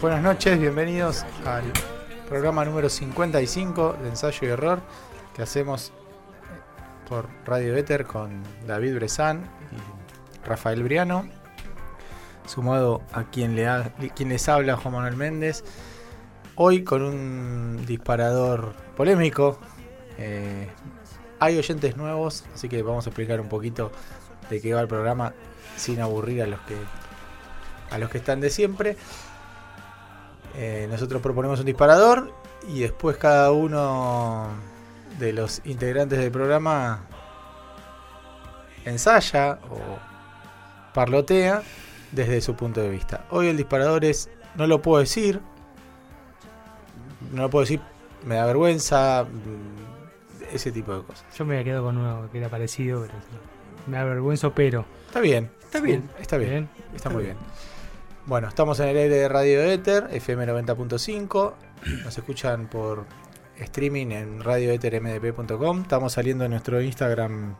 Buenas noches, bienvenidos al programa número 55 de Ensayo y Error que hacemos por Radio Éter con David Bresan y Rafael Briano, sumado a quien, le ha- quien les habla Juan Manuel Méndez. Hoy con un disparador polémico. Eh, hay oyentes nuevos, así que vamos a explicar un poquito de qué va el programa sin aburrir a los que a los que están de siempre. Eh, nosotros proponemos un disparador y después cada uno de los integrantes del programa ensaya o parlotea desde su punto de vista. Hoy el disparador es, no lo puedo decir, no lo puedo decir, me da vergüenza, mm, ese tipo de cosas. Yo me había quedado con uno que era parecido, pero me avergüenzo, pero. Está bien, está bien, está bien. Bien. Está muy bien. Bueno, estamos en el aire de Radio Ether, FM 90.5. Nos escuchan por streaming en radioethermdp.com. Estamos saliendo en nuestro Instagram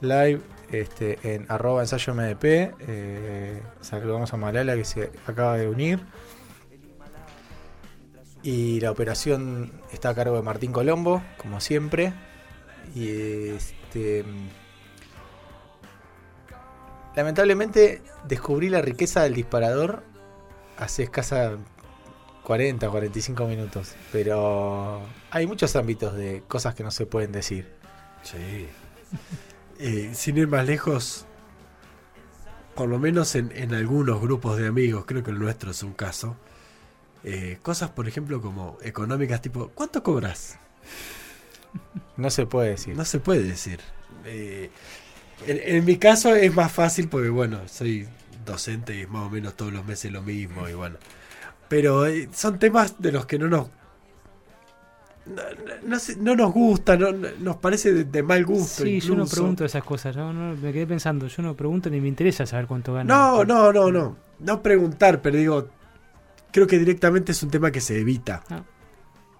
live este, en arroba ensayo mdp. Eh, saludamos a Malala que se acaba de unir. Y la operación está a cargo de Martín Colombo, como siempre. Y este. Lamentablemente descubrí la riqueza del disparador hace escasa 40, 45 minutos. Pero hay muchos ámbitos de cosas que no se pueden decir. Sí. Eh, sin ir más lejos, por lo menos en, en algunos grupos de amigos, creo que el nuestro es un caso, eh, cosas, por ejemplo, como económicas, tipo, ¿cuánto cobras? No se puede decir. No se puede decir. Eh, en, en mi caso es más fácil porque, bueno, soy docente y es más o menos todos los meses lo mismo y bueno. Pero eh, son temas de los que no nos... No, no- no sé, no nos gusta, no, no- nos parece de, de mal gusto. Sí, yo no pregunto esas cosas. Yo no, me quedé pensando, yo no pregunto ni me interesa saber cuánto gana. No, no, no, no. No preguntar, pero digo, creo que directamente es un tema que se evita,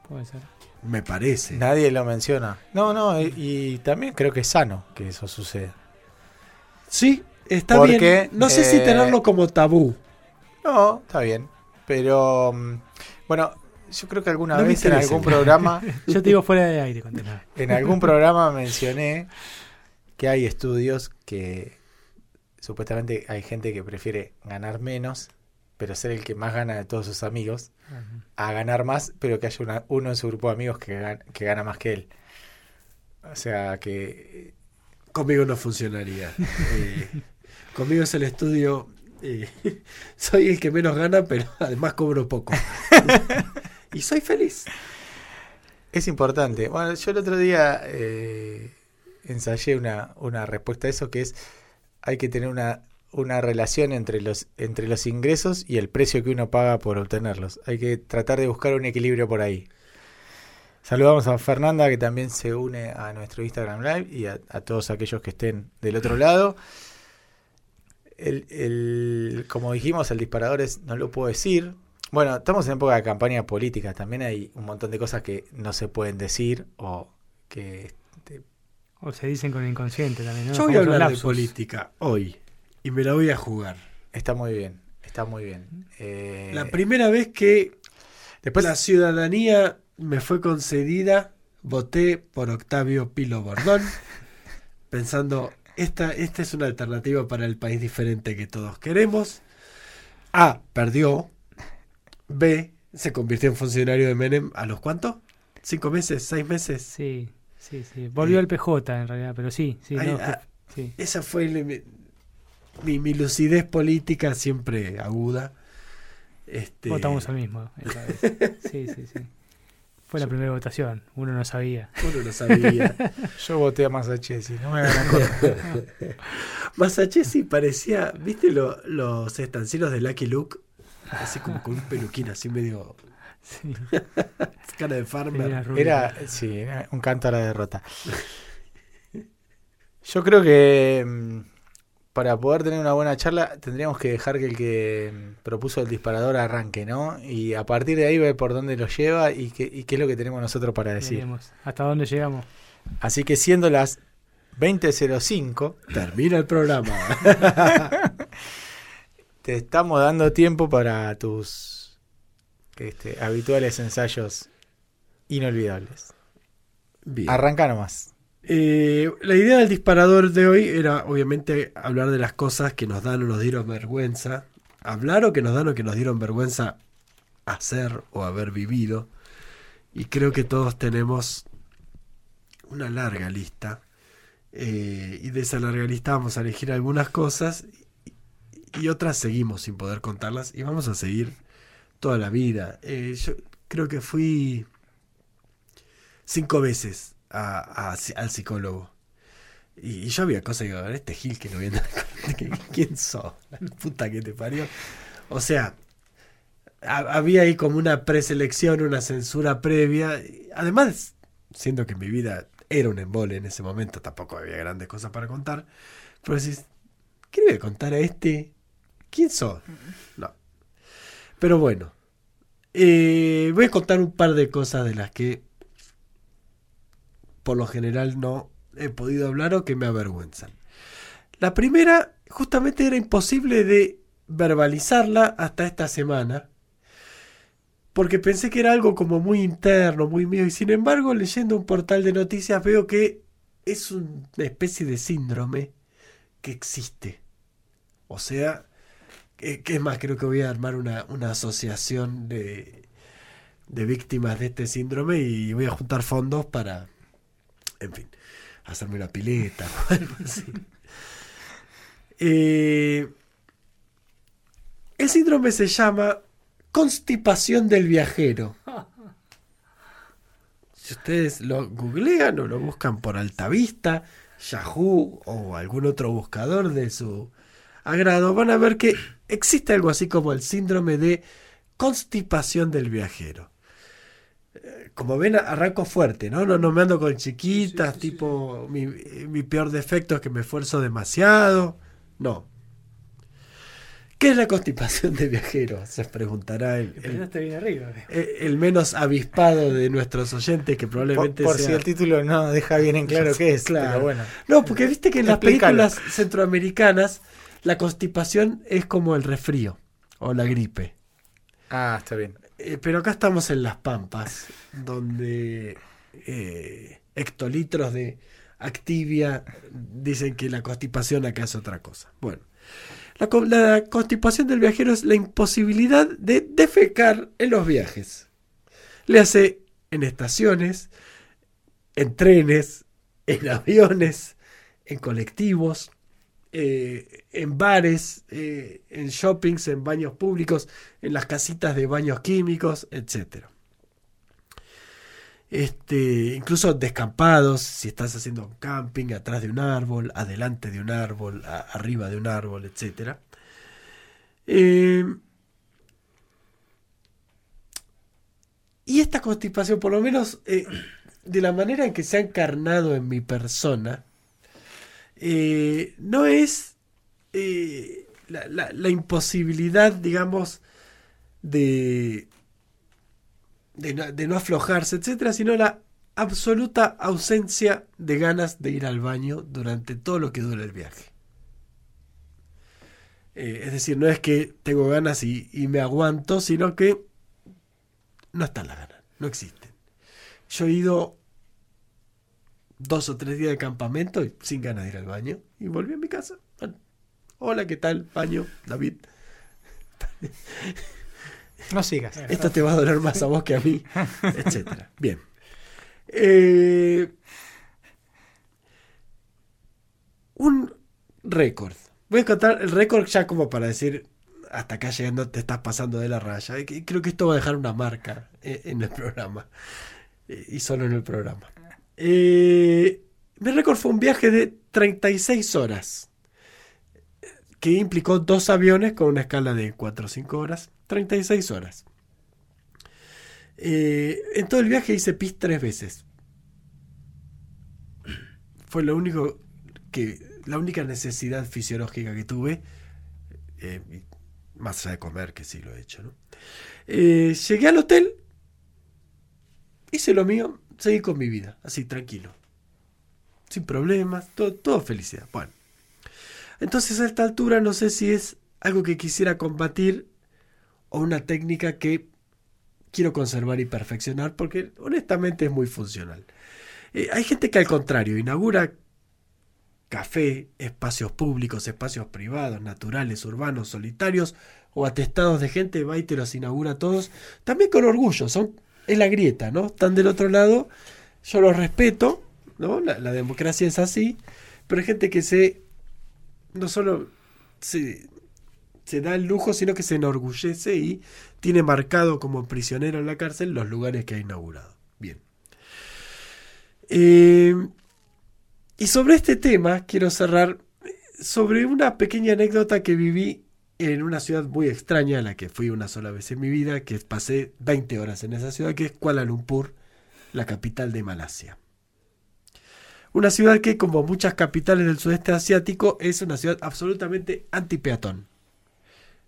Puede ser. me parece. Nadie lo menciona. No, no, y, y también creo que es sano que eso suceda. Sí, está Porque, bien. No sé si eh, tenerlo como tabú. No, está bien. Pero mm, bueno, yo creo que alguna No vez en algún programa, Yo te digo fuera de aire, continúa. en algún programa mencioné que hay estudios que supuestamente hay gente que prefiere ganar menos, pero ser el que más gana de todos sus amigos, a ganar más, pero que haya una- uno en su grupo de amigos que, gan- que gana más que él. O sea que Conmigo no funcionaría. Eh, conmigo es el estudio. eh, soy el que menos gana, pero además cobro poco. y soy feliz. Es importante. Bueno, yo el otro día eh, ensayé una, una respuesta a eso que es hay que tener una, una relación entre los, entre los ingresos y el precio que uno paga por obtenerlos. Hay que tratar de buscar un equilibrio por ahí. Saludamos a Fernanda que también se une a nuestro Instagram Live y a, a todos aquellos que estén del otro lado. El, el- como dijimos, el disparador es, no lo puedo decir, bueno, estamos en época de campaña política. También hay un montón de cosas que no se pueden decir o que. este, O se dicen con el inconsciente también. ¿no? Yo voy a hablar de lapsus. política hoy. Y me la voy a jugar. está muy bien. Está muy bien. Eh, La primera vez que después, la ciudadanía me fue concedida, voté por Octavio Pilo Bordón, pensando, esta, esta es una alternativa para el país diferente que todos queremos. A, perdió. B, se convirtió en funcionario de Menem a los cuántos? ¿Cinco meses? ¿Seis meses? Sí, sí, sí. Volvió Eh, el PJ en realidad, pero sí, sí. No, ah, sí. Esa fue el- mi, mi, mi lucidez política siempre aguda. Este, Votamos al mismo. esta vez. Sí, sí, sí. Fue la primera votación, uno no sabía. Uno lo sabía. yo voté a Massachusetts. No me hagan. Masachesi parecía, ¿viste lo- los estancieros de Lucky Luke? Así como con un peluquín, así medio Sí. cara de farmer. Era, sí, era un canto a la derrota. Yo creo que mm, para poder tener una buena charla tendríamos que dejar que el que mm, propuso el disparador arranque, ¿no? Y a partir de ahí ver por dónde lo lleva y qué, y qué es lo que tenemos nosotros para decir. Veremos hasta dónde llegamos. Así que siendo las 20.05, Termina el programa. te estamos dando tiempo para tus este, habituales ensayos inolvidables. Bien. Arranca nomás. Eh, la idea del disparador de hoy era obviamente hablar de las cosas que nos dan o nos dieron vergüenza. Hablar o que nos dan o que nos dieron vergüenza hacer o haber vivido. Y creo que todos tenemos una larga lista. Eh, y de esa larga lista vamos a elegir algunas cosas y, otras seguimos sin poder contarlas y vamos a seguir toda la vida. Eh, yo creo que fui cinco veces al psicólogo. Y, yo había cosas que digo, este Gil que no viene. ¿Quién sos? La puta que te parió. O sea, ha- había ahí como una preselección, una censura previa. Además, siendo que mi vida era un embole en ese momento, tampoco había grandes cosas para contar. Pero decís, ¿qué le voy a contar a este? ¿Quién sos? No. Pero bueno, eh, voy a contar un par de cosas de las que por lo general no he podido hablar o que me avergüenzan. La primera, justamente era imposible de verbalizarla hasta esta semana, porque pensé que era algo como muy interno, muy mío, y sin embargo, leyendo un portal de noticias veo que es una especie de síndrome que existe. O sea, que, que es más, creo que voy a armar una, una asociación de, de víctimas de este síndrome y voy a juntar fondos para, en fin, hacerme una pileta o algo así. Eh, el síndrome se llama constipación del viajero. Si ustedes lo googlean o lo buscan por Altavista, Yahoo o algún otro buscador de su agrado, van a ver que existe algo así como el síndrome de constipación del viajero. Eh, Como ven, arranco fuerte, ¿no? No, no me ando con chiquitas, Sí, sí, sí. tipo, Mi, mi peor defecto es que me esfuerzo demasiado. No. ¿Qué es la constipación del viajero? Se preguntará el, el- Empezaste bien arriba. el- el menos avispado de nuestros oyentes que Por, probablemente por si sea... el título no deja bien en claro qué es. Claro. Pero bueno. No, porque viste que en las películas centroamericanas la constipación es como el resfrío o la gripe. Ah, está bien. Eh, pero acá estamos en las Pampas, donde eh, hectolitros de Activia dicen que la constipación acá es otra cosa. Bueno, la, la constipación del viajero es la imposibilidad de defecar en los viajes. Le hace en estaciones, en trenes, en aviones, en colectivos, eh, en bares, eh, en shoppings, en baños públicos, en las casitas de baños químicos, etc. Este, incluso descampados, si estás haciendo camping, atrás de un árbol, adelante de un árbol, arriba de un árbol, etc. Eh, y esta constipación, por lo menos de la manera en que se ha encarnado en mi persona, eh, no es eh, la, imposibilidad, digamos, de, de no aflojarse, etcétera, sino la absoluta ausencia de ganas de ir al baño durante todo lo que dura el viaje. Eh, es decir, no es que tengo ganas y, y me aguanto, sino que no están las ganas, no existen. Yo he ido dos o tres días de campamento y sin ganas de ir al baño y volví a mi casa. Bueno, hola, ¿qué tal? Baño, David. No sigas. Esto te va a doler más a vos que a mí, etcétera. Bien. Eh, un récord. Voy a contar el récord ya como para decir hasta acá llegando te estás pasando de la raya. Creo que esto va a dejar una marca eh, en el programa. Eh, Y solo en el programa. Eh, mi récord fue un viaje de 36 horas. Que implicó dos aviones con una escala de 4 o 5 horas. 36 horas. Eh, en todo el viaje hice pis tres veces. Fue lo único que. La única necesidad fisiológica que tuve. eh, más allá de comer, que sí lo he hecho, ¿no? Eh, llegué al hotel. Hice lo mío. Seguí con mi vida. Así, tranquilo. Sin problemas. Todo, todo felicidad. Bueno. Entonces a esta altura no sé si es algo que quisiera combatir o una técnica que quiero conservar y perfeccionar porque honestamente es muy funcional. Eh, hay gente que al contrario inaugura café, espacios públicos, espacios privados, naturales, urbanos, solitarios o atestados de gente, va y te los inaugura todos, también con orgullo, son, es la grieta, ¿no? Están del otro lado, yo los respeto, ¿no? La, democracia es así, pero hay gente que se, no solo se, da el lujo, sino que se enorgullece y tiene marcado como prisionero en la cárcel los lugares que ha inaugurado. Bien. Eh, y sobre este tema quiero cerrar sobre una pequeña anécdota que viví en una ciudad muy extraña a la que fui una sola vez en mi vida, que pasé 20 horas en esa ciudad, que es Kuala Lumpur, la capital de Malasia. Una ciudad que, como muchas capitales del sudeste asiático, es una ciudad absolutamente anti-peatón.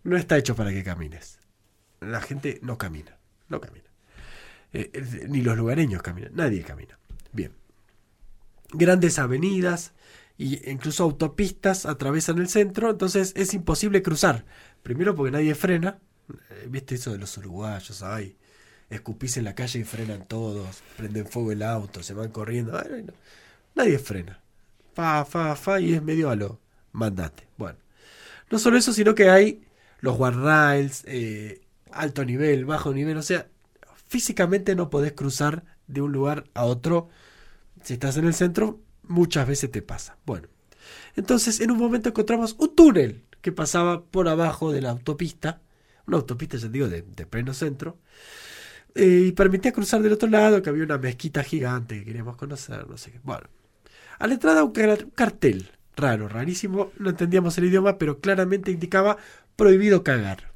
No está hecho para que camines. La gente no camina, no camina. Eh, ni los lugareños caminan, nadie camina. Bien. Grandes avenidas e incluso autopistas atravesan el centro, entonces es imposible cruzar. Primero porque nadie frena. Eh, ¿Viste eso de los uruguayos? Ay, escupís en la calle y frenan todos, prenden fuego el auto, se van corriendo. Nadie frena. Fa, fa, fa, y es medio a lo mandate. Bueno, no solo eso, sino que hay los guardrails, eh, alto nivel, bajo nivel, o sea, físicamente no podés cruzar de un lugar a otro. Si estás en el centro, muchas veces te pasa. Bueno, entonces en un momento encontramos un túnel que pasaba por abajo de la autopista, una autopista, ya digo, de, pleno centro, eh, y permitía cruzar del otro lado, que había una mezquita gigante que queríamos conocer, no sé qué. Bueno, a la entrada un cartel raro, rarísimo, no entendíamos el idioma, pero claramente indicaba prohibido cagar.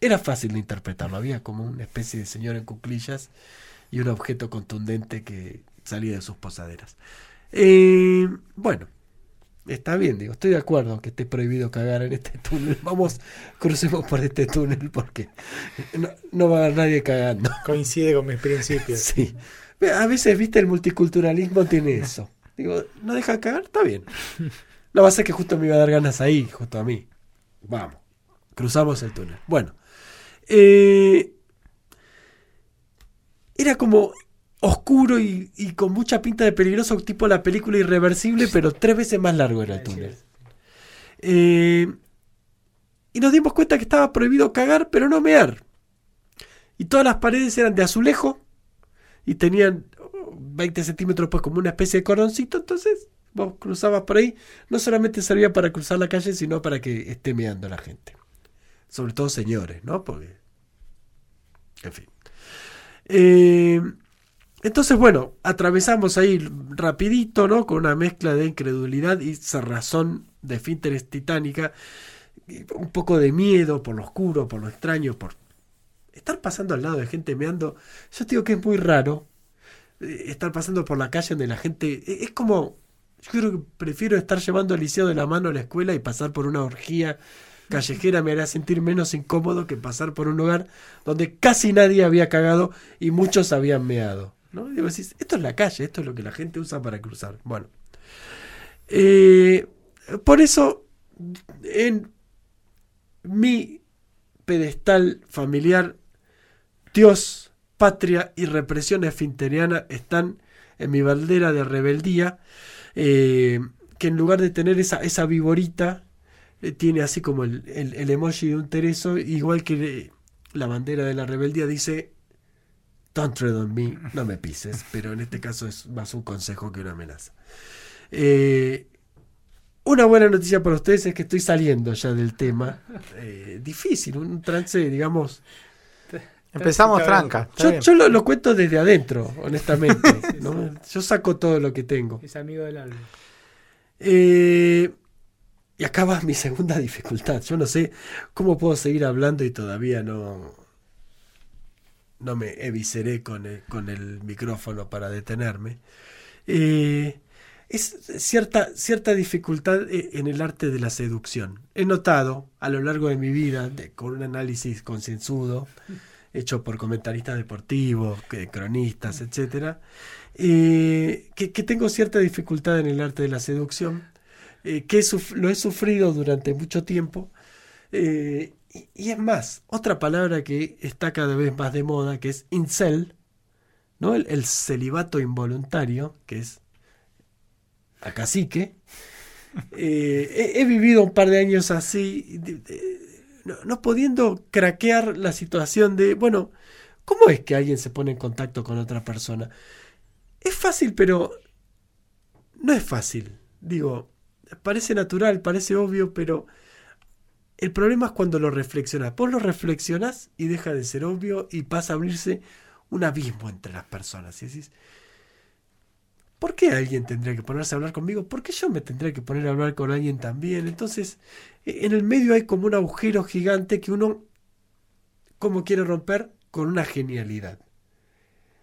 Era fácil de interpretarlo, había como una especie de señor en cuclillas y un objeto contundente que salía de sus posaderas. Eh, bueno, está bien, digo, estoy de acuerdo que esté prohibido cagar en este túnel. Vamos, crucemos por este túnel porque no, no va a haber nadie cagando. Coincide con mis principios. Sí. A veces, viste, el multiculturalismo tiene eso. Digo, ¿no deja cagar? Está bien. No va a ser que justo me iba a dar ganas ahí, justo a mí. Vamos, cruzamos el túnel. Bueno, eh, era como oscuro y, con mucha pinta de peligroso, tipo la película Irreversible, pero tres veces más largo era el túnel. Eh, y nos dimos cuenta que estaba prohibido cagar, pero no mear. Y todas las paredes eran de azulejo y tenían 20 centímetros, pues como una especie de coroncito, entonces vos cruzabas por ahí, no solamente servía para cruzar la calle, sino para que esté meando la gente. Sobre todo señores, ¿no? Porque... En fin. Eh, entonces, bueno, atravesamos ahí rapidito, ¿no? Con una mezcla de incredulidad y cerrazón de finteres titánica, un poco de miedo por lo oscuro, por lo extraño, por estar pasando al lado de gente meando. Yo te digo que es muy raro eh, estar pasando por la calle donde la gente... Es como yo creo que prefiero estar llevando al liceo de la mano a la escuela y pasar por una orgía callejera me hará sentir menos incómodo que pasar por un lugar donde casi nadie había cagado y muchos habían meado. ¿No? Esto es la calle, esto es lo que la gente usa para cruzar. Bueno, eh, por eso en mi pedestal familiar, Dios, patria y represión esfinteriana están en mi bandera de rebeldía eh, que en lugar de tener esa, esa viborita, eh, tiene así como el, el, emoji de un tereso, igual que la bandera de la rebeldía dice, don't tread on me, no me pises, pero en este caso es más un consejo que una amenaza. Eh, una buena noticia para ustedes es que estoy saliendo ya del tema. difícil, un trance, digamos, Empezamos tranca. Yo, lo, cuento desde adentro, honestamente. Yo saco todo lo que tengo. Es amigo del alma. Eh, y acaba mi segunda dificultad. Yo no sé cómo puedo seguir hablando y todavía no, no me evisceré con el, con el micrófono para detenerme. Eh, es cierta, cierta dificultad e, en el arte de la seducción. He notado a lo largo de mi vida, con un análisis concienzudo, hecho por comentaristas deportivos, cronistas, etcétera, eh, que, tengo cierta dificultad en el arte de la seducción, eh, que lo he sufrido durante mucho tiempo, eh, y es más, otra palabra que está cada vez más de moda, que es incel, ¿no? El, el celibato involuntario, que es a cacique. Eh, he, he vivido un par de años así, de- de- no, no pudiendo craquear la situación de, bueno, ¿cómo es que alguien se pone en contacto con otra persona? Es fácil, pero no es fácil. Digo, parece natural, parece obvio, pero el problema es cuando lo reflexionas. Vos lo reflexionás y deja de ser obvio y pasa a abrirse un abismo entre las personas. Y decís, ¿por qué alguien tendría que ponerse a hablar conmigo? ¿Por qué yo me tendría que poner a hablar con alguien también? Entonces, e- en el medio hay como un agujero gigante que uno, como quiere romper, con una genialidad.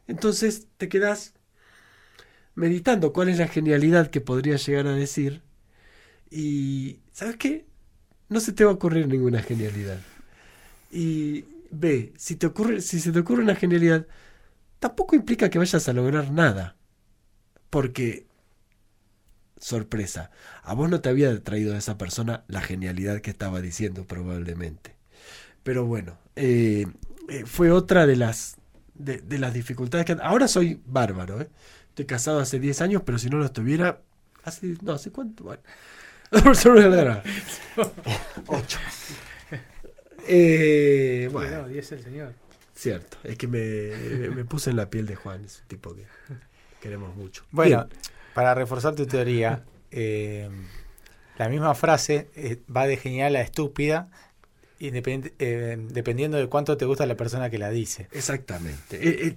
Entonces te quedas meditando cuál es la genialidad que podría llegar a decir y, ¿sabes qué? No se te va a ocurrir ninguna genialidad. Y B, si, te ocurre, si se te ocurre una genialidad, tampoco implica que vayas a lograr nada. Porque, sorpresa, a vos no te había traído de esa persona la genialidad que estaba diciendo probablemente. Pero bueno, eh, eh, fue otra de las, de, de las dificultades que... Ahora soy bárbaro, ¿eh? Estoy casado hace 10 años, pero si no lo estuviera... Hace, no, ¿hace cuánto? Bueno. Ocho. Eh, bueno, Bueno, 10 el señor. cierto. Es que me, me puse en la piel de Juan, es un tipo que queremos mucho. Bueno, para reforzar tu teoría, eh, la misma frase eh, va de genial a estúpida, independ- eh, dependiendo de cuánto te gusta la persona que la dice. Exactamente.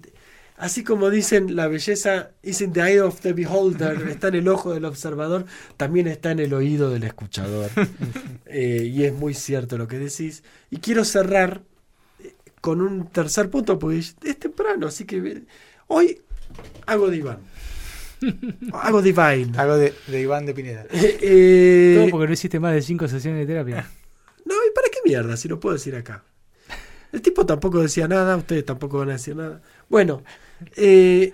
Así como dicen, la belleza is in the eye of the beholder, está en el ojo del observador, también está en el oído del escuchador. Eh, y es muy cierto lo que decís. Y quiero cerrar eh, con un tercer punto, porque es temprano, así que hoy hago diván. hago divine. Algo de, de Iván de Pineda. Eh, eh, Todo porque no hiciste más de 5 sesiones de terapia. No, ¿y para qué mierda si lo puedo decir acá? El tipo tampoco decía nada, ustedes tampoco van a decir nada. Bueno, eh,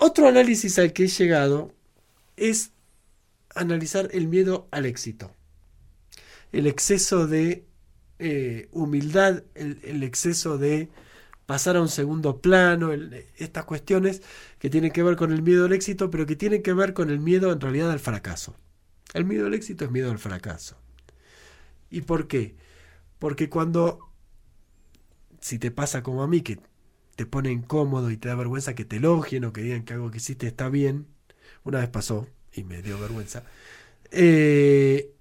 otro análisis al que he llegado es analizar el miedo al éxito. El exceso de eh, humildad, el, exceso de pasar a un segundo plano, estas cuestiones que tienen que ver con el miedo al éxito, pero que tienen que ver con el miedo en realidad al fracaso. El miedo al éxito es miedo al fracaso. ¿Y por qué? Porque cuando, si te pasa como a mí, que te pone incómodo y te da vergüenza que te elogien o que digan que algo que hiciste está bien, una vez pasó y me dio vergüenza, eh,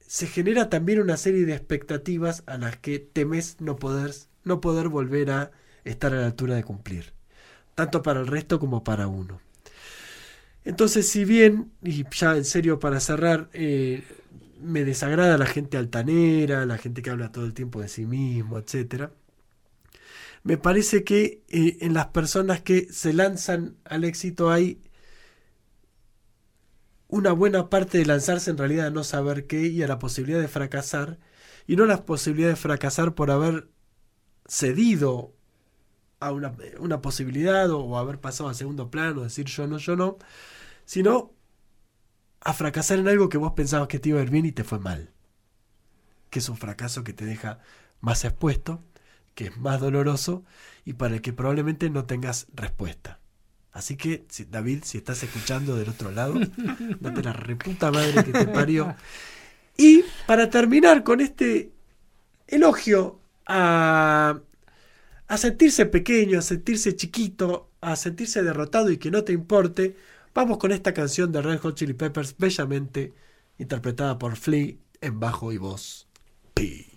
se genera también una serie de expectativas a las que temes no poder, no poder volver a estar a la altura de cumplir, tanto para el resto como para uno. Entonces, si bien, y ya en serio para cerrar, eh, me desagrada la gente altanera, la gente que habla todo el tiempo de sí mismo, etcétera. Me parece que eh, en las personas que se lanzan al éxito hay una buena parte de lanzarse en realidad a no saber qué y a la posibilidad de fracasar, y no la posibilidad de fracasar por haber cedido a una, una posibilidad o, haber pasado a segundo plano, decir yo no, yo no, sino a fracasar en algo que vos pensabas que te iba a ir bien y te fue mal. Que es un fracaso que te deja más expuesto, que es más doloroso y para el que probablemente no tengas respuesta. Así que, si- David, si estás escuchando del otro lado, date la reputa madre que te parió. Y para terminar con este elogio a, a sentirse pequeño, a sentirse chiquito, a sentirse derrotado y que no te importe, vamos con esta canción de Red Hot Chili Peppers, bellamente interpretada por Flea en bajo y voz. Pi.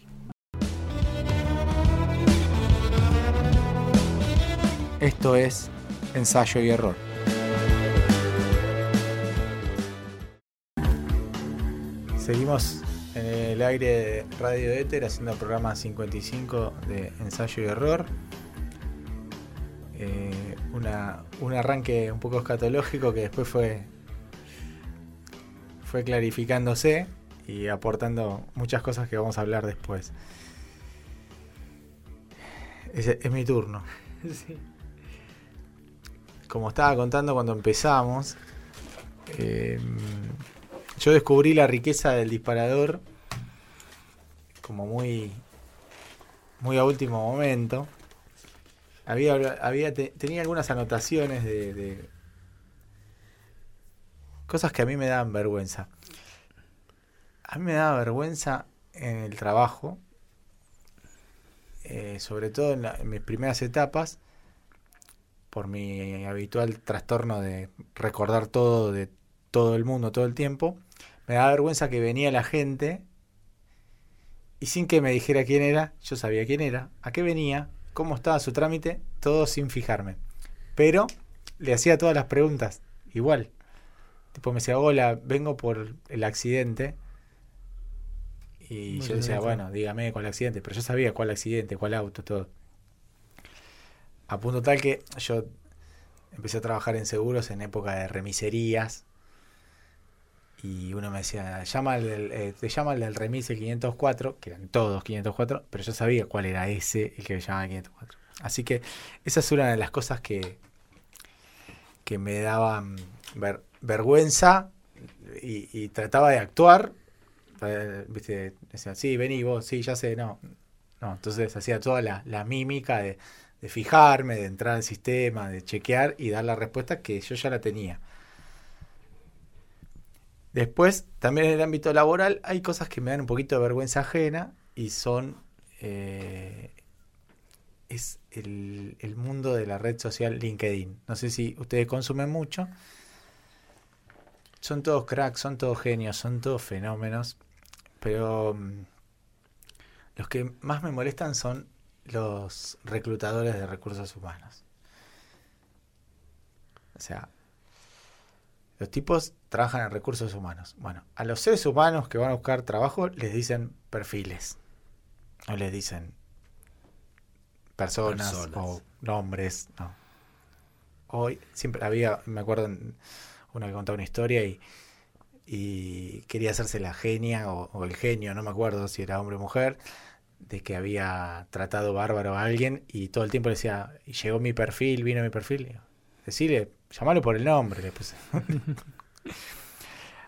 Esto es ensayo y error. Seguimos en el aire de Radio Éter haciendo el programa 55 de ensayo y error. Eh, una- un arranque un poco escatológico que después fue, fue clarificándose y aportando muchas cosas que vamos a hablar después. Es, es mi turno. Sí. Como estaba contando cuando empezamos, eh, yo descubrí la riqueza del disparador como muy, muy a último momento. Había, había tenía algunas anotaciones de, cosas que a mí me daban vergüenza. A mí me daba vergüenza en el trabajo, eh, sobre todo en, mis primeras etapas, por mi habitual trastorno de recordar todo de todo el mundo todo el tiempo, me daba vergüenza que venía la gente y sin que me dijera quién era, yo sabía quién era, a qué venía, cómo estaba su trámite, todo sin fijarme. Pero le hacía todas las preguntas, igual. Tipo me decía, hola, vengo por el accidente. Y yo decía, bueno, dígame cuál accidente, pero yo sabía cuál accidente, cuál auto, todo. A punto tal que yo empecé a trabajar en seguros en época de remiserías. Y uno me decía, llama del, eh, te llama el del remise 504, que eran todos 504, pero yo sabía cuál era ese el que me llamaba 504. Así que esa es una de las cosas que, que me daban vergüenza y trataba de actuar eh, ¿viste? Decía, sí, vení vos, sí, ya sé, no. No, entonces hacía toda la, mímica de, fijarme, de entrar al sistema, de chequear y dar la respuesta que yo ya la tenía. Después, también en el ámbito laboral, hay cosas que me dan un poquito de vergüenza ajena y son. Eh, es el, el, mundo de la red social LinkedIn. No sé si ustedes consumen mucho. Son todos cracks, son todos genios, son todos fenómenos. Pero mm, los que más me molestan son los reclutadores de recursos humanos. O sea, los tipos trabajan en recursos humanos. Bueno, a los seres humanos que van a buscar trabajo les dicen perfiles. No les dicen personas, o nombres. No. Hoy siempre había, me acuerdo, una que contaba una historia y y quería hacerse la genia o, el genio, no me acuerdo si era hombre o mujer, de que había tratado bárbaro a alguien y todo el tiempo le decía, llegó mi perfil, vino mi perfil. Decirle, llamalo por el nombre.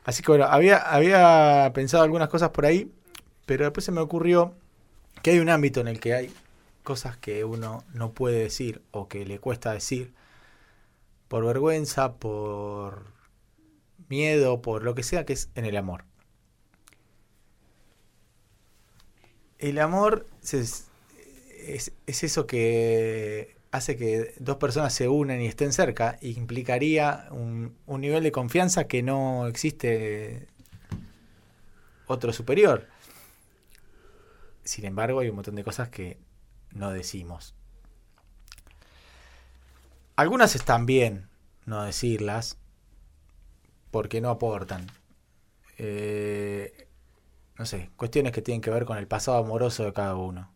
Así que bueno, había, había pensado algunas cosas por ahí, pero después se me ocurrió que hay un ámbito en el que hay cosas que uno no puede decir o que le cuesta decir por vergüenza, por miedo, por lo que sea, que es en el amor. El amor es, eso que hace que dos personas se unan y estén cerca, implicaría un, un nivel de confianza que no existe otro superior. Sin embargo, hay un montón de cosas que no decimos. Algunas están bien no decirlas, porque no aportan. Eh, no sé, cuestiones que tienen que ver con el pasado amoroso de cada uno.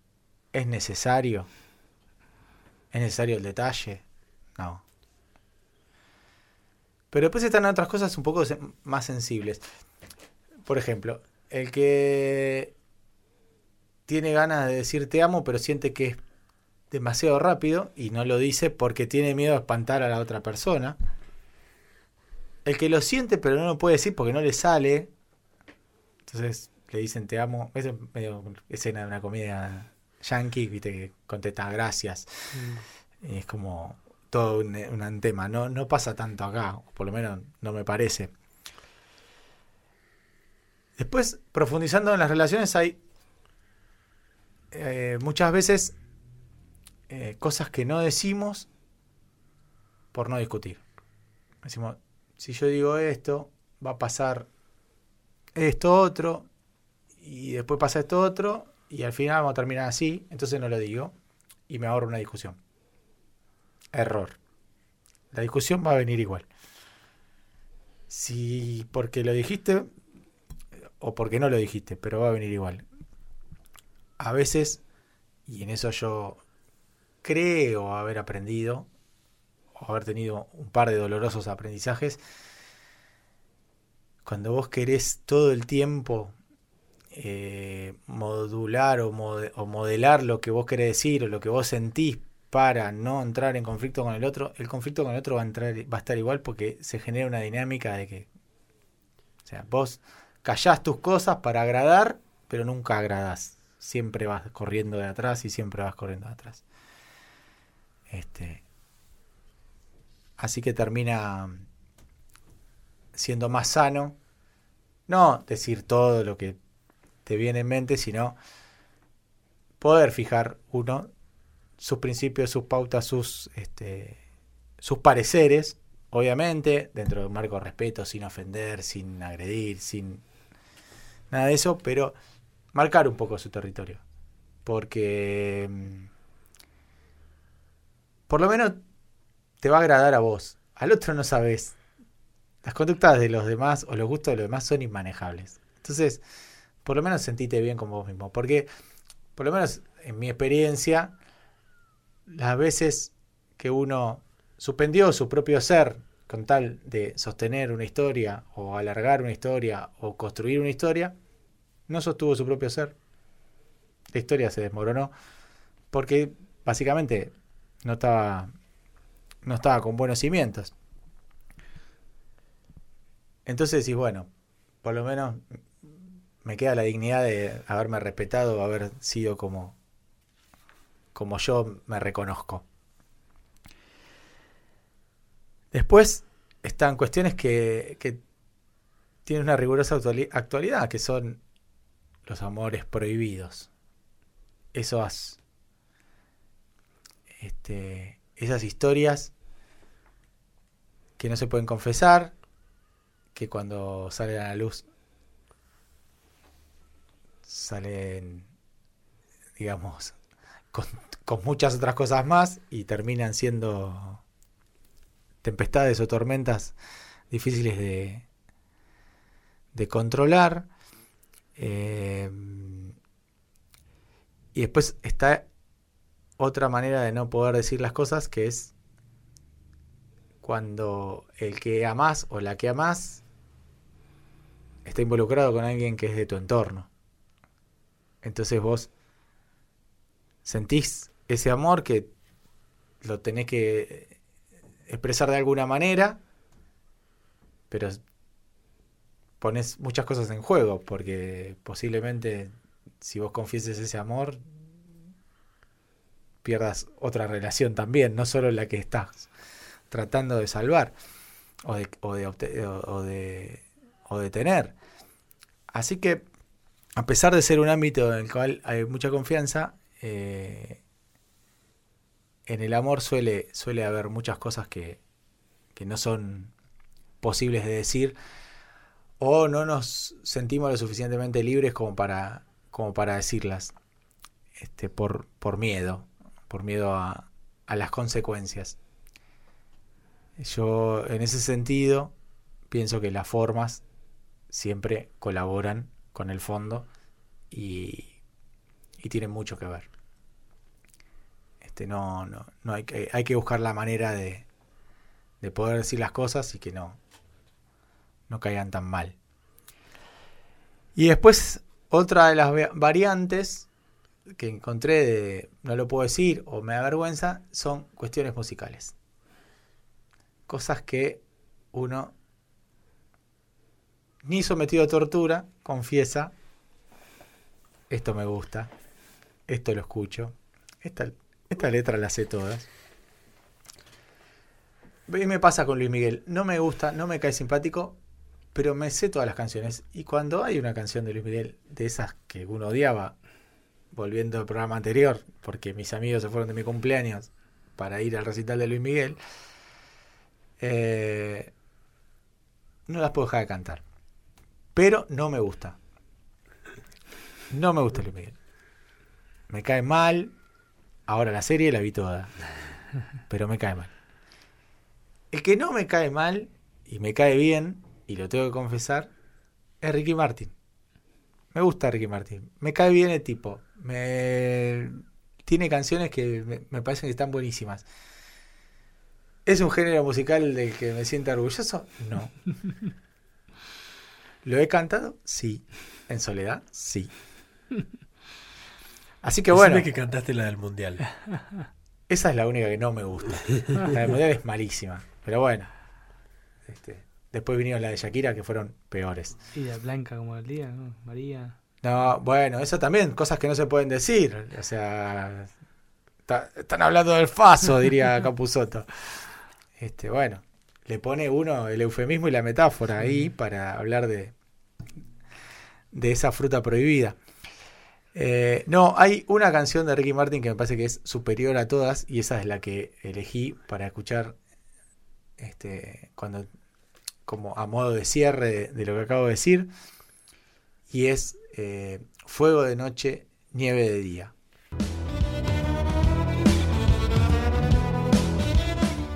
¿Es necesario? ¿Es necesario el detalle? No. Pero después están otras cosas un poco más sensibles. Por ejemplo, el que tiene ganas de decir te amo, pero siente que es demasiado rápido y no lo dice porque tiene miedo a espantar a la otra persona el que lo siente pero no lo puede decir porque no le sale. Entonces le dicen te amo. Es medio escena de una comedia yankee, viste, que contesta gracias. Mm. Y es como todo un, un tema. No, no pasa tanto acá, por lo menos no me parece. Después, profundizando en las relaciones, hay eh, muchas veces eh, cosas que no decimos por no discutir. Decimos, si yo digo esto, va a pasar esto otro, y después pasa esto otro, y al final vamos a terminar así, entonces no lo digo, y me ahorro una discusión. Error. La discusión va a venir igual. Si porque lo dijiste, o porque no lo dijiste, pero va a venir igual. A veces, y en eso yo creo haber aprendido, haber tenido un par de dolorosos aprendizajes, cuando vos querés todo el tiempo eh, modular o, modelar lo que vos querés decir o lo que vos sentís para no entrar en conflicto con el otro, el conflicto con el otro va a, entrar, va a estar igual porque se genera una dinámica de que, o sea, vos callás tus cosas para agradar, pero nunca agradás. siempre vas corriendo de atrás y siempre vas corriendo de atrás. Este, así que termina siendo más sano, no decir todo lo que te viene en mente, sino poder fijar uno sus principios, sus pautas, sus, este, sus pareceres, obviamente, dentro de un marco de respeto, sin ofender, sin agredir, sin nada de eso, pero marcar un poco su territorio. Porque mm, por lo menos te va a agradar a vos. Al otro no sabes. Las conductas de los demás o los gustos de los demás son inmanejables. Entonces, por lo menos sentite bien con vos mismo. Porque, por lo menos en mi experiencia, las veces que uno suspendió su propio ser con tal de sostener una historia o alargar una historia o construir una historia, no sostuvo su propio ser. La historia se desmoronó porque básicamente no estaba no estaba con buenos cimientos. Entonces decís, bueno, por lo menos me queda la dignidad de haberme respetado, haber sido como, como yo me reconozco. Después están cuestiones que, que tienen una rigurosa actualidad, que son los amores prohibidos. Este, esas historias que no se pueden confesar, que cuando salen a la luz salen, digamos, con, muchas otras cosas más y terminan siendo tempestades o tormentas difíciles de, de controlar. Eh, y después está otra manera de no poder decir las cosas que es cuando el que amas o la que amas está involucrado con alguien que es de tu entorno. Entonces vos sentís ese amor que lo tenés que expresar de alguna manera, pero pones muchas cosas en juego, porque posiblemente si vos confieses ese amor, pierdas otra relación también, no solo la que estás tratando de salvar o de, o de, o de, tener. Así que, a pesar de ser un ámbito en el cual hay mucha confianza, eh, en el amor suele, suele haber muchas cosas que, que no son posibles de decir o no nos sentimos lo suficientemente libres como para, como para decirlas este, por, por miedo, por miedo a, a las consecuencias. Yo en ese sentido pienso que las formas siempre colaboran con el fondo y, y tienen mucho que ver. Este, no, no, no hay, que, hay que buscar la manera de, de poder decir las cosas y que no, no caigan tan mal. Y después, otra de las variantes que encontré de no lo puedo decir o me da vergüenza son cuestiones musicales. Cosas que uno, ni sometido a tortura, confiesa, esto me gusta, esto lo escucho, esta, esta letra la sé todas. Y me pasa con Luis Miguel, no me gusta, no me cae simpático, pero me sé todas las canciones. Y cuando hay una canción de Luis Miguel, de esas que uno odiaba, volviendo al programa anterior, porque mis amigos se fueron de mi cumpleaños para ir al recital de Luis Miguel, eh, no las puedo dejar de cantar. Pero no me gusta. No me gusta Luis Miguel. Me cae mal. Ahora la serie la vi toda. Pero me cae mal. El que no me cae mal y me cae bien y lo tengo que confesar, es Ricky Martin. Me gusta Ricky Martin. Me cae bien el tipo. Me... Tiene canciones que me, parecen que están buenísimas. ¿Es un género musical del que me siento orgulloso? No. ¿Lo he cantado? Sí. ¿En soledad? Sí. Así que bueno. que cantaste la del mundial. Esa es la única que no me gusta. La del mundial es malísima. Pero bueno. Este, Después vinieron la de Shakira, que fueron peores. Y la Blanca como el día, ¿no? María. No, bueno, eso también, cosas que no se pueden decir. O sea, está- están hablando del faso, diría Capuzoto. Este, bueno, le pone uno el eufemismo y la metáfora ahí para hablar de, de esa fruta prohibida. Eh, no, hay una canción de Ricky Martin que me parece que es superior a todas y esa es la que elegí para escuchar este, cuando como a modo de cierre de, de lo que acabo de decir y es eh, Fuego de noche, nieve de día.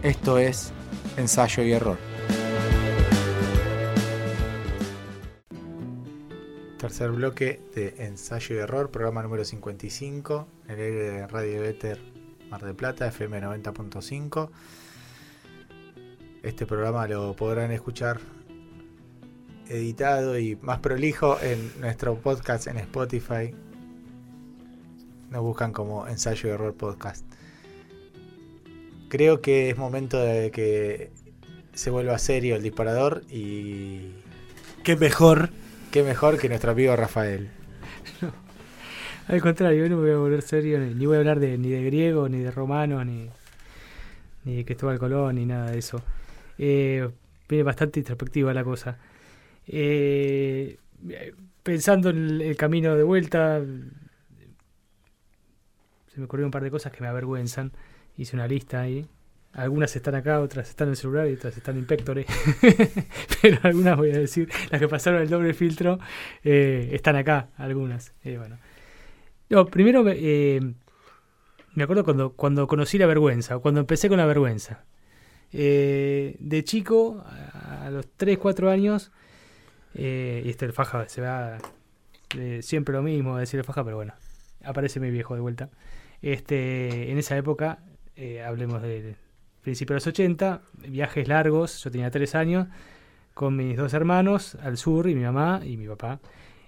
Esto es ensayo y error. Tercer bloque de ensayo y error, programa número 55, en el aire de Radio Éter Mar del Plata, FM 90.5. Este programa lo podrán escuchar editado y más prolijo en nuestro podcast en Spotify. Nos buscan como ensayo y error podcast. Creo que es momento de que se vuelva serio el disparador y Qué mejor. qué mejor que nuestro amigo Rafael. Al contrario, yo no me voy a volver serio, ni, voy a hablar de, ni de griego, ni de romano, ni, ni de Cristóbal Colón, ni nada de eso. Eh, viene bastante introspectiva la cosa. Eh, pensando en el, el camino de vuelta, se me ocurrieron un par de cosas que me avergüenzan. Hice una lista ahí. Algunas están acá, otras están en el celular y otras están en Pectore. Pero algunas voy a decir, las que pasaron el doble filtro, eh, están acá, algunas. Eh, bueno. No, primero eh, me acuerdo cuando, cuando conocí la vergüenza, cuando empecé con la vergüenza. Eh, de chico, a, a los 3, 4 años, eh, y este el faja se va siempre lo mismo decir el faja, pero bueno, aparece mi viejo de vuelta. Este, en esa época, eh, hablemos del principio de los 80, viajes largos, yo tenía 3 años, con mis dos hermanos al sur, y mi mamá y mi papá.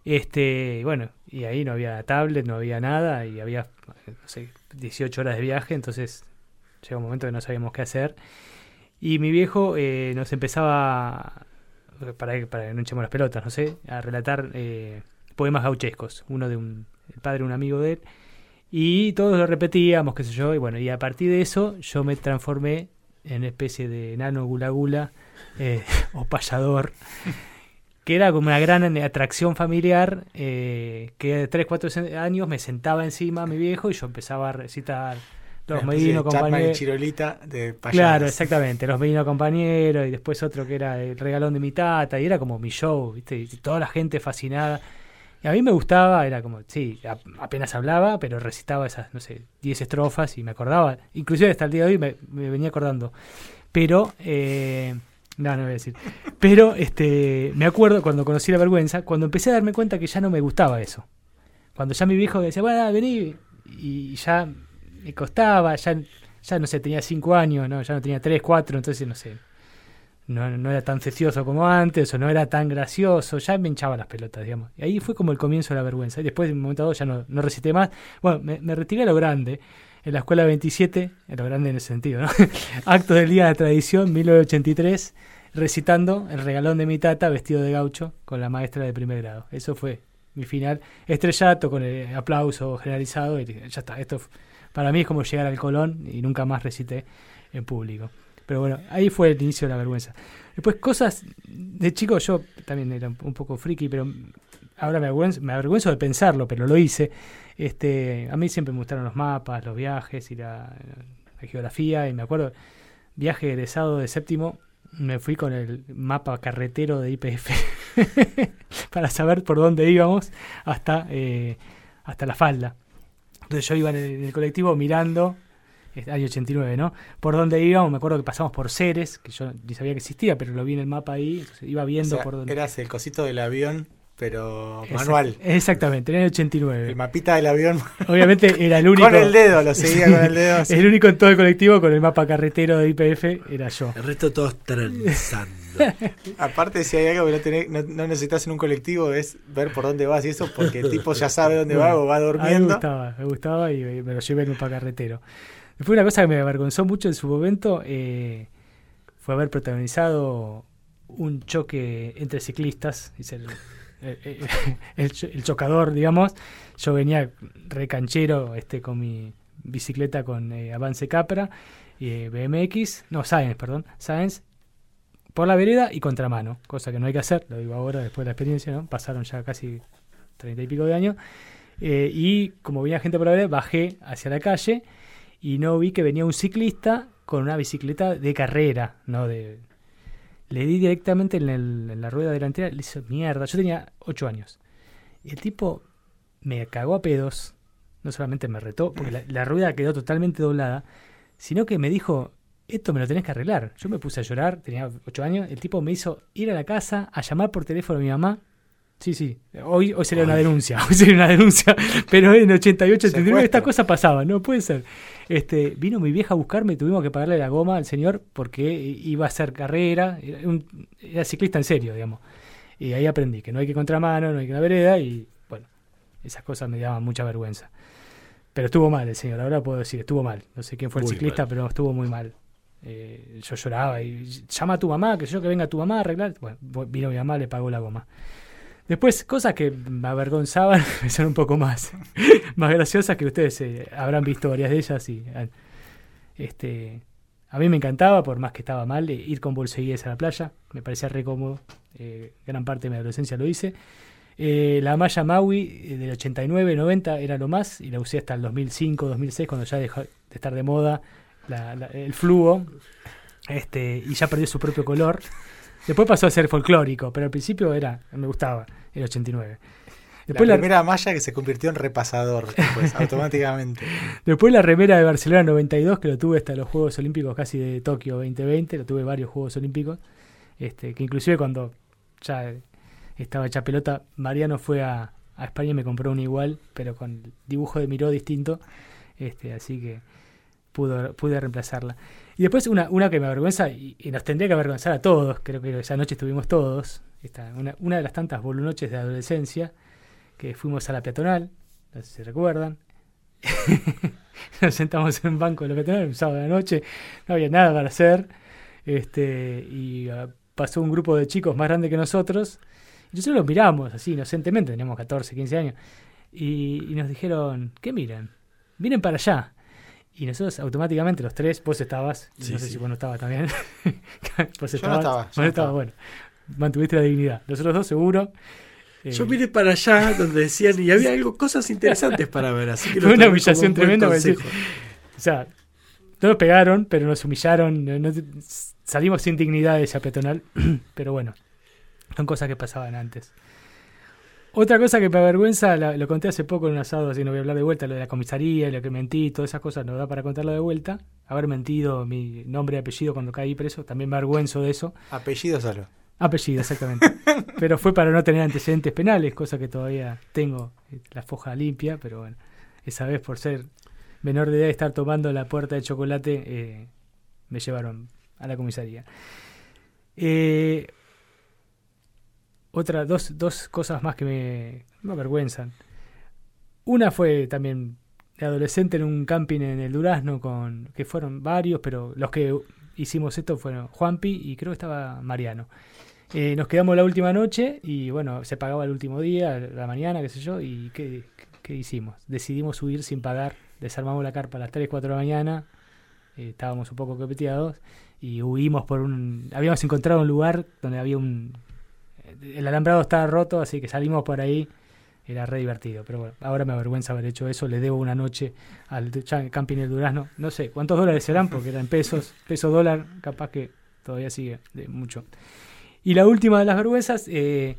Este, bueno, y ahí no había tablet, no había nada, y había, no sé, 18 horas de viaje, entonces llega un momento que no sabíamos qué hacer. Y mi viejo eh, nos empezaba, para, para que no echemos las pelotas, no sé, a relatar eh, poemas gauchescos, uno de un, el padre un amigo de él, y todos lo repetíamos, qué sé yo, y bueno, y a partir de eso yo me transformé en especie de enano gula gula, eh, o payador, que era como una gran atracción familiar, eh, que de 3, 4 años me sentaba encima mi viejo y yo empezaba a recitar los y compañeros. Chirolita de payadas. Claro, exactamente, los medinos compañeros y después otro que era el regalón de mi tata y era como mi show, ¿viste? Y toda la gente fascinada. Y a mí me gustaba, era como, sí, apenas hablaba, pero recitaba esas, no sé, 10 estrofas y me acordaba. Inclusive hasta el día de hoy me, me venía acordando. Pero, eh, no, no voy a decir. Pero este, me acuerdo cuando conocí la vergüenza, cuando empecé a darme cuenta que ya no me gustaba eso. Cuando ya mi viejo decía, bueno, vení, y ya me costaba, ya, ya no sé, tenía 5 años, ¿no? ya no tenía 3, 4, entonces no sé. No, era tan cecioso como antes, o no era tan gracioso, ya me hinchaba las pelotas, digamos. Y ahí fue como el comienzo de la vergüenza. Y después, en un momento dado, ya no, no recité más. Bueno, me, retiré a lo grande, en la escuela 27, en lo grande en ese sentido, ¿no? Acto del Día de la Tradición, 1983, recitando el regalón de mi tata vestido de gaucho con la maestra de primer grado. Eso fue mi final estrellato con el aplauso generalizado y ya está, esto para mí es como llegar al Colón y nunca más recité en público. Pero bueno, ahí fue el inicio de la vergüenza. Después cosas de chico, yo también era un poco friki, pero ahora me avergüenzo, me avergüenzo de pensarlo, pero lo hice. Este, a mí siempre me gustaron los mapas, los viajes y la, la geografía. Y me acuerdo, viaje egresado de séptimo, me fui con el mapa carretero de IPF para saber por dónde íbamos hasta, eh, hasta la falda. Entonces yo iba en el, en el colectivo mirando, es año 89, ¿no? Por dónde íbamos, me acuerdo que pasamos por Ceres, que yo ni sabía que existía, pero lo vi en el mapa ahí, iba O viendo sea, por dónde. Eras el cosito del avión, pero Exact- manual. Exactamente, en el 89. El mapita del avión. Obviamente era el único. Con el dedo, lo seguía con el dedo. así. El único en todo el colectivo con el mapa carretero de IPF era yo. El resto todos transando. Aparte, si hay algo que no, tenés- no, no necesitas en un colectivo es ver por dónde vas y eso, porque el tipo ya sabe dónde va o va A mí me durmiendo. gustaba, me gustaba y me lo llevé en un mapa carretero. Después una cosa que me avergonzó mucho en su momento eh, fue haber protagonizado un choque entre ciclistas. Hice el eh, eh, el, el chocador, digamos. Yo venía recanchero este, con mi bicicleta con Avance Capra, eh, BMX, no, Science, perdón, Science, por la vereda y contramano, cosa que no hay que hacer, lo digo ahora después de la experiencia, ¿no? Pasaron ya casi treinta y pico de años. y como venía gente por la vereda, bajé hacia la calle y no vi que venía un ciclista con una bicicleta de carrera, no de... Le di directamente en, la rueda delantera, le hizo mierda. Yo tenía 8 años. Y el tipo me cagó a pedos. No solamente me retó, porque la, la rueda quedó totalmente doblada, sino que me dijo, esto me lo tenés que arreglar. Yo me puse a llorar, tenía 8 años. El tipo me hizo ir a la casa a llamar por teléfono a mi mamá. Sí, sí. Hoy, hoy sería una denuncia. Hoy sería una denuncia. Pero en 88, 89, Secuestro. esta cosa pasaba. No puede ser. Este, vino mi vieja a buscarme y tuvimos que pagarle la goma al señor porque iba a hacer carrera. Era, un- era ciclista en serio, digamos. Y ahí aprendí que no hay que contramano, no hay que la vereda y bueno, esas cosas me daban mucha vergüenza. Pero estuvo mal el señor, ahora puedo decir, estuvo mal. No sé quién fue el ciclista, mal. pero estuvo muy mal. Eh, yo lloraba y llama a tu mamá, que yo que venga tu mamá a arreglar. Bueno, vino mi mamá, le pagó la goma. Después, cosas que me avergonzaban, son un poco más, más graciosas que ustedes eh, habrán visto varias de ellas. Y, este, a mí me encantaba, por más que estaba mal, eh, ir con bolseguíes a la playa. Me parecía re cómodo. eh, gran parte de mi adolescencia lo hice. Eh, la malla Maui eh, del 89, 90 era lo más y la usé hasta el 2005, 2006 cuando ya dejó de estar de moda la- la- el fluo este, y ya perdió su propio color. Después pasó a ser folclórico, pero al principio era me gustaba el 89. Después la la, primera malla que se convirtió en repasador después, automáticamente. después la remera de Barcelona 92, que lo tuve hasta los Juegos Olímpicos casi de Tokio 2020, lo tuve varios Juegos Olímpicos, este, que inclusive cuando ya estaba hecha pelota, Mariano fue a, a España y me compró una igual, pero con el dibujo de Miró distinto, este, así que pudo, pude reemplazarla. Y después una, una que me avergüenza, y, y nos tendría que avergonzar a todos, creo que esa noche estuvimos todos, esta, una, una de las tantas bolunoches de adolescencia, que fuimos a la peatonal, no sé si recuerdan. Nos sentamos en un banco de la peatonal un sábado de la noche, no había nada para hacer, este, y ah, pasó un grupo de chicos más grande que nosotros, y nosotros los miramos así inocentemente, teníamos 14, 15 años, y, y nos dijeron, ¿qué miran? Miren para allá. Y nosotros automáticamente los tres, vos estabas, Sí, no sé sí. si vos no estabas también. vos Yo no estaba, yo vos no no estabas, estaba. bueno. Mantuviste la dignidad. Nosotros dos seguro. Eh, Yo miré para allá donde decían y había algo, cosas interesantes para ver, así que Fue una humillación un tremenda, consejo. O sea, no nos pegaron, pero nos humillaron. no- no- salimos sin dignidad de esa peatonal. pero bueno, son cosas que pasaban antes. Otra cosa que me avergüenza, la- lo conté hace poco en un asado, así no voy a hablar de vuelta, lo de la comisaría, lo que mentí, todas esas cosas no da para contarlo de vuelta. Haber mentido mi nombre y apellido cuando caí preso, también me avergüenzo de eso. Apellido solo. Apellido, exactamente. pero fue para no tener antecedentes penales, cosa que todavía tengo eh, la foja limpia, pero bueno, esa vez por ser menor de edad y estar tomando la puerta de chocolate, eh, me llevaron a la comisaría. Eh, otra, dos, dos cosas más que me, me avergüenzan. Una fue también de adolescente en un camping en el Durazno, con que fueron varios, pero los que hicimos esto fueron Juanpi y creo que estaba Mariano. Eh, nos quedamos la última noche y bueno, se pagaba el último día, la mañana, qué sé yo, y ¿qué, qué hicimos? Decidimos subir sin pagar, desarmamos la carpa a las 3, 4 de la mañana, eh, estábamos un poco copeteados y huimos por un... Habíamos encontrado un lugar donde había un... El alambrado estaba roto, así que salimos por ahí, era re divertido, pero bueno, ahora me avergüenza haber hecho eso, le debo una noche al camping del Durazno, no sé cuántos dólares serán, porque eran pesos, peso dólar, capaz que todavía sigue de mucho. Y la última de las vergüenzas, eh,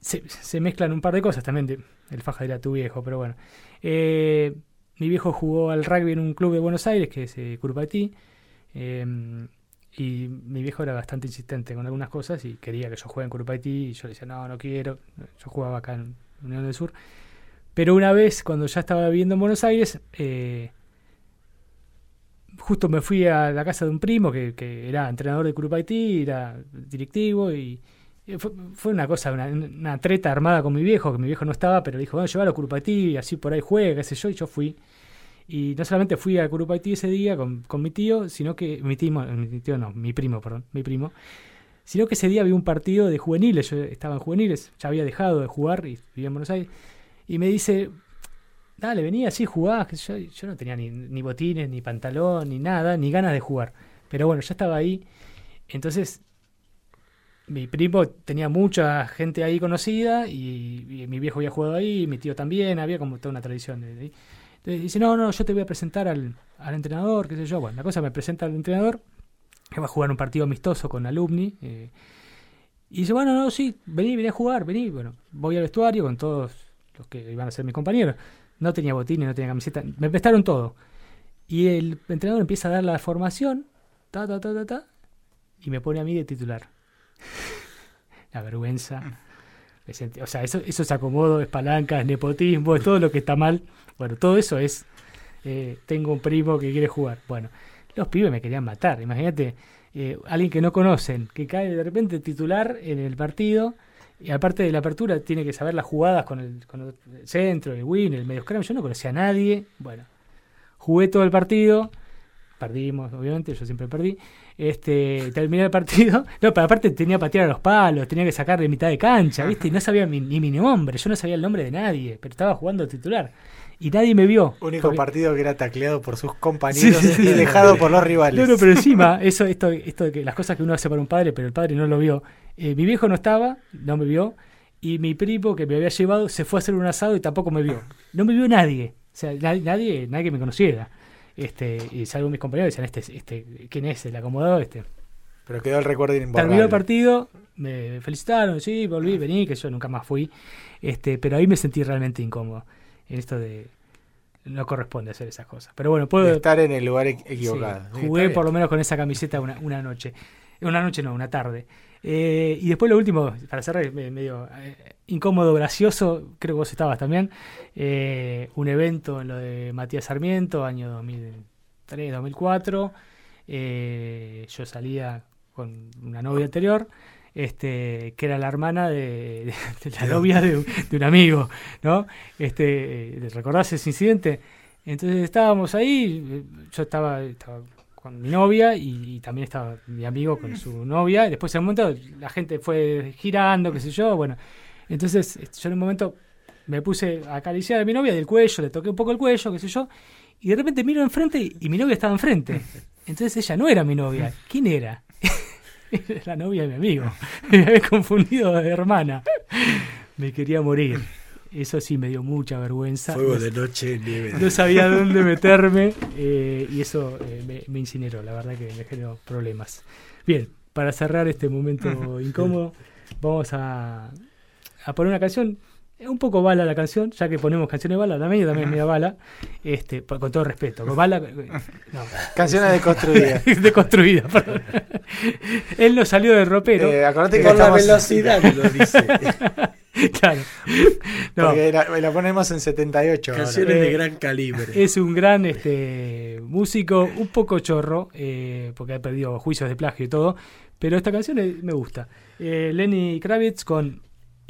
se, se mezclan un par de cosas también. De, el faja era tu viejo, pero bueno. Eh, mi viejo jugó al rugby en un club de Buenos Aires, que es eh, eh, y mi viejo era bastante insistente con algunas cosas y quería que yo juegue en Curupatí. Y yo le decía, no, no quiero. Yo jugaba acá en Unión del Sur. Pero una vez, cuando ya estaba viviendo en Buenos Aires, eh, justo me fui a la casa de un primo que, que era entrenador de Curupaytí, era directivo y, y fue, fue una cosa, una, treta armada con mi viejo, que mi viejo no estaba, pero le dijo, bueno, llévalo a Curupaytí y así por ahí juega, qué sé yo, y yo fui. Y no solamente fui a Curupaytí ese día con, con mi tío, sino que mi tío, mi tío no, mi primo, perdón, mi primo, sino que ese día había un partido de juveniles, yo estaba en juveniles, ya había dejado de jugar y vivía en Buenos Aires, y me dice, dale, venía así, jugás, yo, yo no tenía ni, botines, ni pantalón, ni nada, ni ganas de jugar, pero bueno, ya estaba ahí, entonces mi primo tenía mucha gente ahí conocida y, y mi viejo había jugado ahí, mi tío también, había como toda una tradición de ahí. Dice, no, no, yo te voy a presentar al, al entrenador, qué sé yo. Bueno, la cosa me presenta al entrenador, que va a jugar un partido amistoso con alumni. eh, y dice, bueno, no, sí, vení, vení a jugar, vení. Bueno, voy al vestuario con todos los que iban a ser mis compañeros. No tenía botines, no tenía camiseta, me prestaron todo. Y el entrenador empieza a dar la formación, ta, ta, ta, ta, ta, y me pone a mí de titular. la vergüenza. O sea, eso, eso es acomodo, es palanca, es nepotismo, es todo lo que está mal. Bueno, todo eso es. eh, tengo un primo que quiere jugar. Bueno, los pibes me querían matar. Imagínate, eh, alguien que no conocen, que cae de repente titular en el partido. Y aparte de la apertura, tiene que saber las jugadas con el, con el centro, el win, el medio scrum. Yo no conocía a nadie. Bueno, jugué todo el partido. Perdimos, obviamente, yo siempre perdí. Este, terminé el partido. No, pero aparte tenía que patear a los palos, tenía que sacar de mitad de cancha, ¿viste? Y no sabía mi- ni mi nombre, yo no sabía el nombre de nadie, pero estaba jugando titular. Y nadie me vio. Único Porque- partido que era tacleado por sus compañeros Sí, sí, sí. y dejado por los rivales. No, no, pero encima, eso, esto, esto de que las cosas que uno hace para un padre, pero el padre no lo vio. Eh, mi viejo no estaba, no me vio, y mi primo que me había llevado se fue a hacer un asado y tampoco me vio. No me vio nadie. O sea, nadie, nadie, nadie que me conociera. Este, y salvo mis compañeros decían, este, este, ¿quién es? El acomodado este. Pero quedó el recuerdo imborrable. Terminó el partido, me felicitaron, sí, volví, vení, que yo nunca más fui. Este, pero ahí me sentí realmente incómodo. En esto de no corresponde hacer esas cosas. Pero bueno, puedo De estar en el lugar e- equivocado. Sí, jugué por lo menos con esa camiseta una, una noche. Una noche no, una tarde. Eh, y después lo último, para cerrar, me- medio eh, incómodo, gracioso, creo que vos estabas también. eh, un evento en lo de Matías Sarmiento, año 2003, 2004. eh, yo salía con una novia anterior. Este, que era la hermana de, de la novia de, un- de un amigo, ¿no? Este, eh, ¿recordás ese incidente? Entonces estábamos ahí, eh, yo estaba, estaba con mi novia y, y también estaba mi amigo con su novia. Después en un momento la gente fue girando, qué sé yo. Bueno, entonces yo en un momento me puse a acariciar a mi novia del cuello, le toqué un poco el cuello, qué sé yo. Y de repente miro enfrente y, y mi novia estaba enfrente. Entonces ella no era mi novia. ¿Quién era? Era la novia de mi amigo. Me había confundido de hermana. Me quería morir. Eso sí me dio mucha vergüenza. Fuego de noche, nieve. no sabía dónde meterme eh, y eso eh, me, me incineró, la verdad que me generó problemas. Bien, para cerrar este momento incómodo, vamos a, a poner una canción, eh, un poco bala la canción, ya que ponemos canciones bala, la media también es media bala, este, con todo respeto, con bala, eh, no, Canciones deconstruidas. deconstruida, perdón. Él no ssalió del ropero, Eh, acordate que Por la velocidad lo dice. claro. No, Porque la, la ponemos en 78. ahora. Canciones Eh, de gran calibre. Es un gran este, músico, un poco chorro, eh, porque ha perdido juicios de plagio y todo, pero esta canción eh, me gusta. Eh, Lenny Kravitz con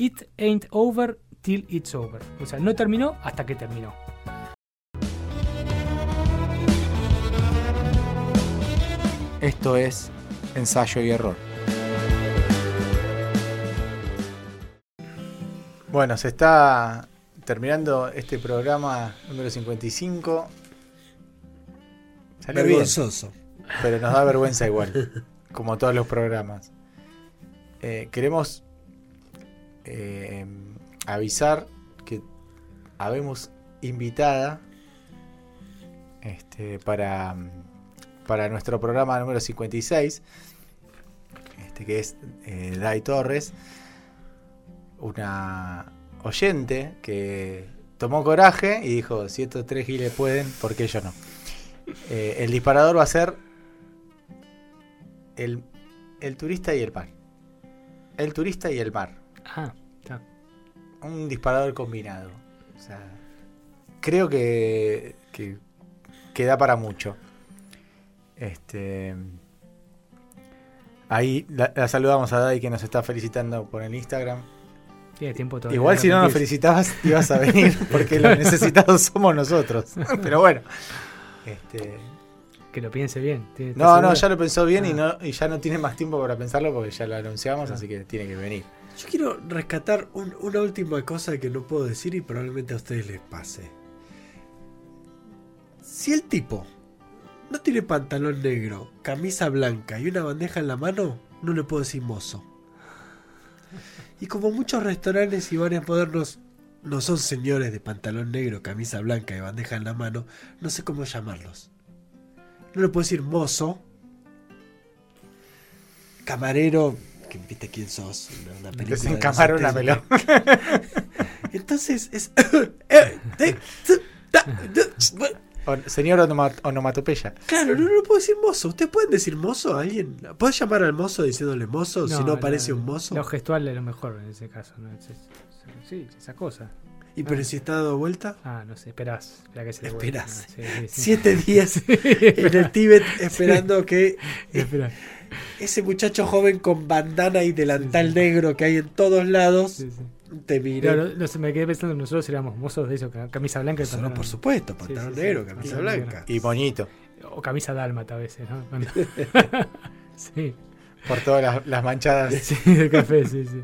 It Ain't Over Till It's Over. O sea, no terminó hasta que terminó. Esto es ensayo y error. Bueno, se está terminando este programa número 55. Salió bien, Vergonzoso. pero nos da vergüenza igual, como todos los programas. Eh, queremos eh, avisar que habemos invitada este, para, para nuestro programa número 56, este, que es eh, Dai Torres, una oyente que tomó coraje y dijo, si estos tres giles pueden, ¿por qué yo no? Eh, el disparador va a ser el, el turista y el mar. El turista y el mar. Ah, está. Un disparador combinado. O sea, creo que, que, que da para mucho. Este. Ahí la, la saludamos a Dai que nos está felicitando por el Instagram. Tiene tiempo todavía. Igual si no nos felicitabas ibas a venir porque los necesitados somos nosotros. Pero bueno. Este, Que lo piense bien. ¿Tiene- No, ¿estás no, ya lo pensó bien y, Ah. no, y ya no tiene más tiempo para pensarlo porque ya lo anunciamos, Ah. así que tiene que venir. Yo quiero rescatar un- una última cosa que no puedo decir y probablemente a ustedes les pase. Si el tipo no tiene pantalón negro, camisa blanca y una bandeja en la mano, no le puedo decir mozo. Y como muchos restaurantes y bares modernos no son señores de pantalón negro, camisa blanca y bandeja en la mano, no sé cómo llamarlos. No le puedo decir mozo, camarero, que viste quién sos, una, una película de los Desencamáronamelo. 70. Entonces es. O- señor onoma- onomatopeya. Claro, no, no puedo decir mozo. ¿Ustedes pueden decir mozo a alguien? ¿Puedes llamar al mozo diciéndole mozo si no parece un mozo? Lo gestual es lo mejor en ese caso, ¿no? Es- es- sí, esa cosa. ¿Y pero si está dado vuelta? Ah, no sé, esperás. Esperá que se Esperás. vuelva. Ah, sí, sí, sí. Siete días en el Tíbet esperando que Esperá. Ese muchacho joven con bandana y delantal negro que hay en todos lados Sí, sí. te mire. Claro, no sé, me quedé pensando nosotros éramos mozos de eso, ca- camisa blanca y Solo, pantalón- por supuesto, pantalón sí, sí. negro, camisa Sí, blanca. Y moñito. O camisa dálmata a veces, ¿no? Sí, Por todas las, las manchadas. sí, de café, sí, sí.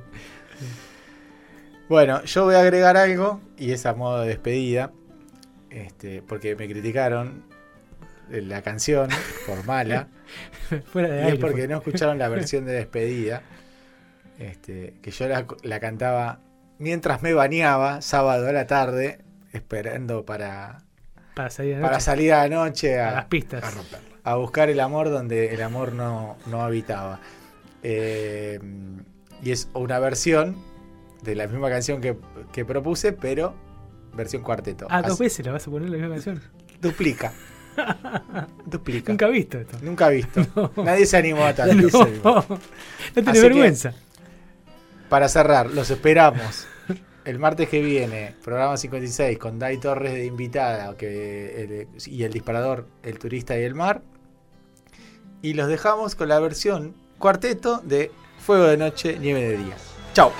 Bueno, yo voy a agregar algo y es a modo de despedida. Este, porque me criticaron la canción por mala. Fuera de Y aire. es porque fue. no escucharon la versión de despedida. Este, que yo la, la cantaba mientras me bañaba, sábado a la tarde, esperando para, Para salir de para salir a la noche a las pistas. A a buscar el amor donde el amor no, no habitaba. Eh, y es una versión de la misma canción que, que propuse, pero versión cuarteto. Ah, dos veces la vas a poner la misma canción. Duplica. Duplica. Nunca visto esto. Nunca visto. Nadie se animó a se No, no tenés vergüenza. Para cerrar, los esperamos el martes que viene, programa 56, con Dai Torres de invitada que, el- y el disparador El Turista y el Mar. Y los dejamos con la versión cuarteto de Fuego de Noche, Nieve de Día. Chao.